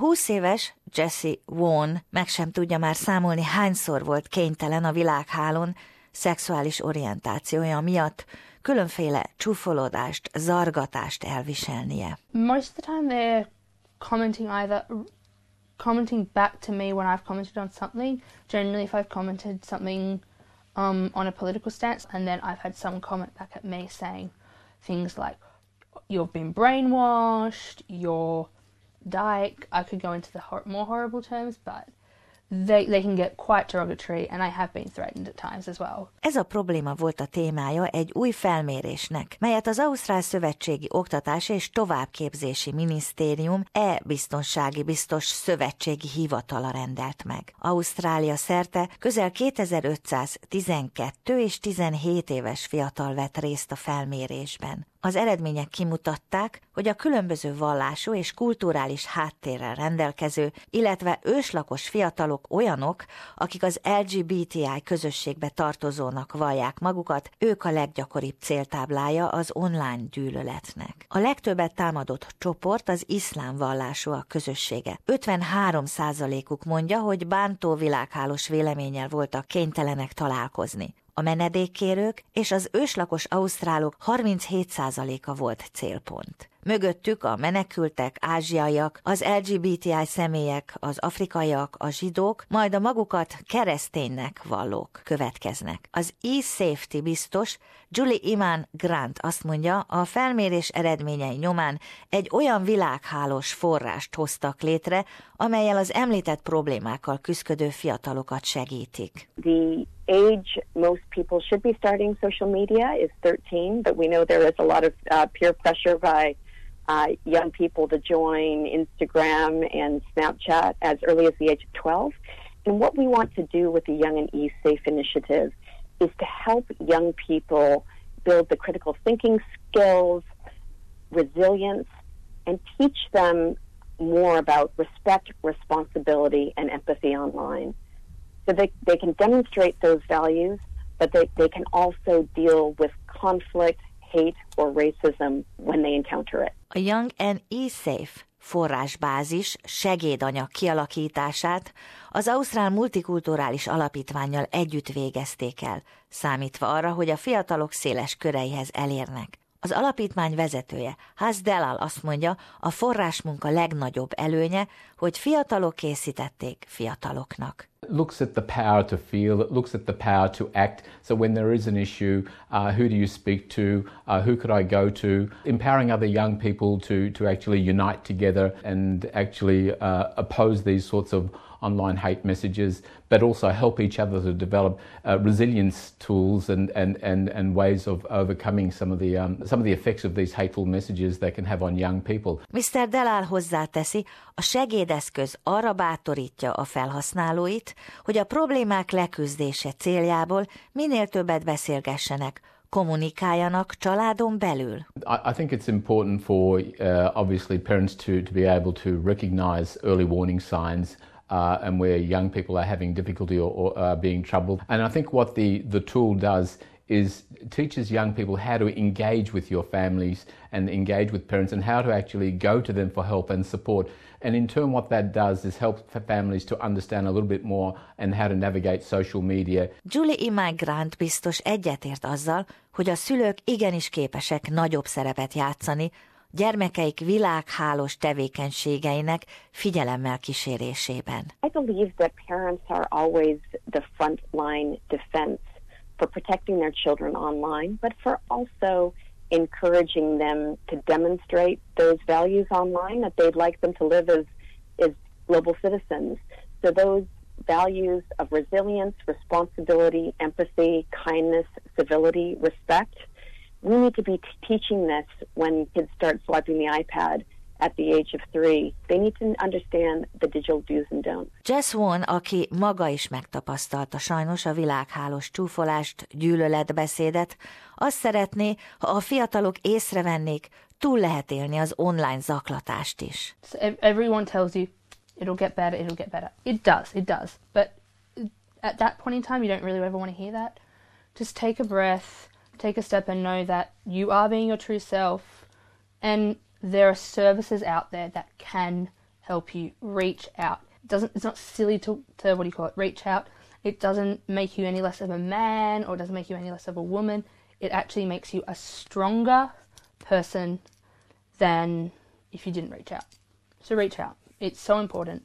A 20 éves Jesse Won meg sem tudja már számolni, hányszor volt kénytelen a világhálón szexuális orientációja miatt különféle csúfolódást, zargatást elviselnie. Most of the time they're commenting either commenting back to me when I've commented on something. Generally, if I've commented something um, on a political stance, and then I've had someone comment back at me saying things like, "You've been brainwashed," "You're dyke." I could go into the hor- more horrible terms, but they, they can get quite derogatory, and I have been threatened at times as well. Ez a probléma volt a témája egy új felmérésnek, melyet az Ausztrál Szövetségi Oktatási és Továbbképzési Minisztérium e-biztonsági biztos szövetségi hivatala rendelt meg. Ausztrália szerte közel 2512 és 17 éves fiatal vett részt a felmérésben. Az eredmények kimutatták, hogy a különböző vallású és kulturális háttérrel rendelkező, illetve őslakos fiatalok olyanok, akik az LGBTI közösségbe tartozónak vallják magukat, ők a leggyakoribb céltáblája az online gyűlöletnek. A legtöbbet támadott csoport az iszlám vallású a közössége. 53 uk mondja, hogy bántó világhálós véleménnyel voltak kénytelenek találkozni. A menedékkérők és az őslakos ausztrálok 37%-a volt célpont. Mögöttük a menekültek, ázsiaiak, az LGBTI személyek, az afrikaiak, a zsidók, majd a magukat kereszténynek vallók következnek. Az e-safety biztos Julie Iman Grant azt mondja, a felmérés eredményei nyomán egy olyan világhálós forrást hoztak létre, amelyel az említett problémákkal küzdő fiatalokat segítik. The age most people should be starting social media is 13, but we know there is a lot of uh, peer pressure by uh, young people to join Instagram and Snapchat as early as the age of 12. And what we want to do with the Young and E Safe initiative is to help young people build the critical thinking skills, resilience, and teach them more about respect, responsibility, and empathy online. So they, they can demonstrate those values, but they, they can also deal with conflict, hate, or racism when they encounter it. A Young and E-Safe forrásbázis segédanyag kialakítását az Ausztrál Multikulturális Alapítványjal együtt végezték el, számítva arra, hogy a fiatalok széles köreihez elérnek. Az alapítmány vezetője, Haz Delal azt mondja, a forrásmunka legnagyobb előnye, hogy fiatalok készítették fiataloknak. looks at the power to feel, looks at the power to act. So when there is an issue, uh, who do you speak to? Uh, who could I go to? Empowering other young people to, to actually unite together and actually uh, oppose these sorts of online hate messages, but also help each other to develop uh, resilience tools and, and, and, and ways of overcoming some of, the, um, some of the effects of these hateful messages they can have on young people. Mr. Delal hozzáteszi, a segédeszköz arra bátorítja a felhasználóit, hogy a problémák leküzdése céljából minél többet beszélgessenek, kommunikáljanak családon belül. I, I think it's important for uh, obviously parents to, to be able to recognize early warning signs uh, and where young people are having difficulty or, or uh, being troubled. And I think what the, the tool does is teaches young people how to engage with your families and engage with parents and how to actually go to them for help and support. And in turn, what that does is help families to understand a little bit more and how to navigate social media. Julie Imai Grant biztos egyetért azzal, hogy a szülők igenis képesek nagyobb szerepet játszani gyermekeik világhálós tevékenységeinek figyelemmel kísérésében. I believe that parents are always the frontline defense for protecting their children online, but for also encouraging them to demonstrate those values online that they'd like them to live as, as global citizens. So those values of resilience, responsibility, empathy, kindness, civility, respect – we need to be t- teaching this when kids start swiping the iPad at the age of three. They need to understand the digital do's and don'ts. Jess Won, aki maga is megtapasztalta sajnos a világhálós csúfolást, gyűlöletbeszédet, azt szeretné, ha a fiatalok észrevennék, túl lehet élni az online zaklatást is. So everyone tells you it'll get better, it'll get better. It does, it does. But at that point in time, you don't really ever want to hear that. Just take a breath take a step and know that you are being your true self and there are services out there that can help you reach out. It doesn't it's not silly to, to what do you call it? Reach out. It doesn't make you any less of a man or it doesn't make you any less of a woman. It actually makes you a stronger person than if you didn't reach out. So reach out. It's so important.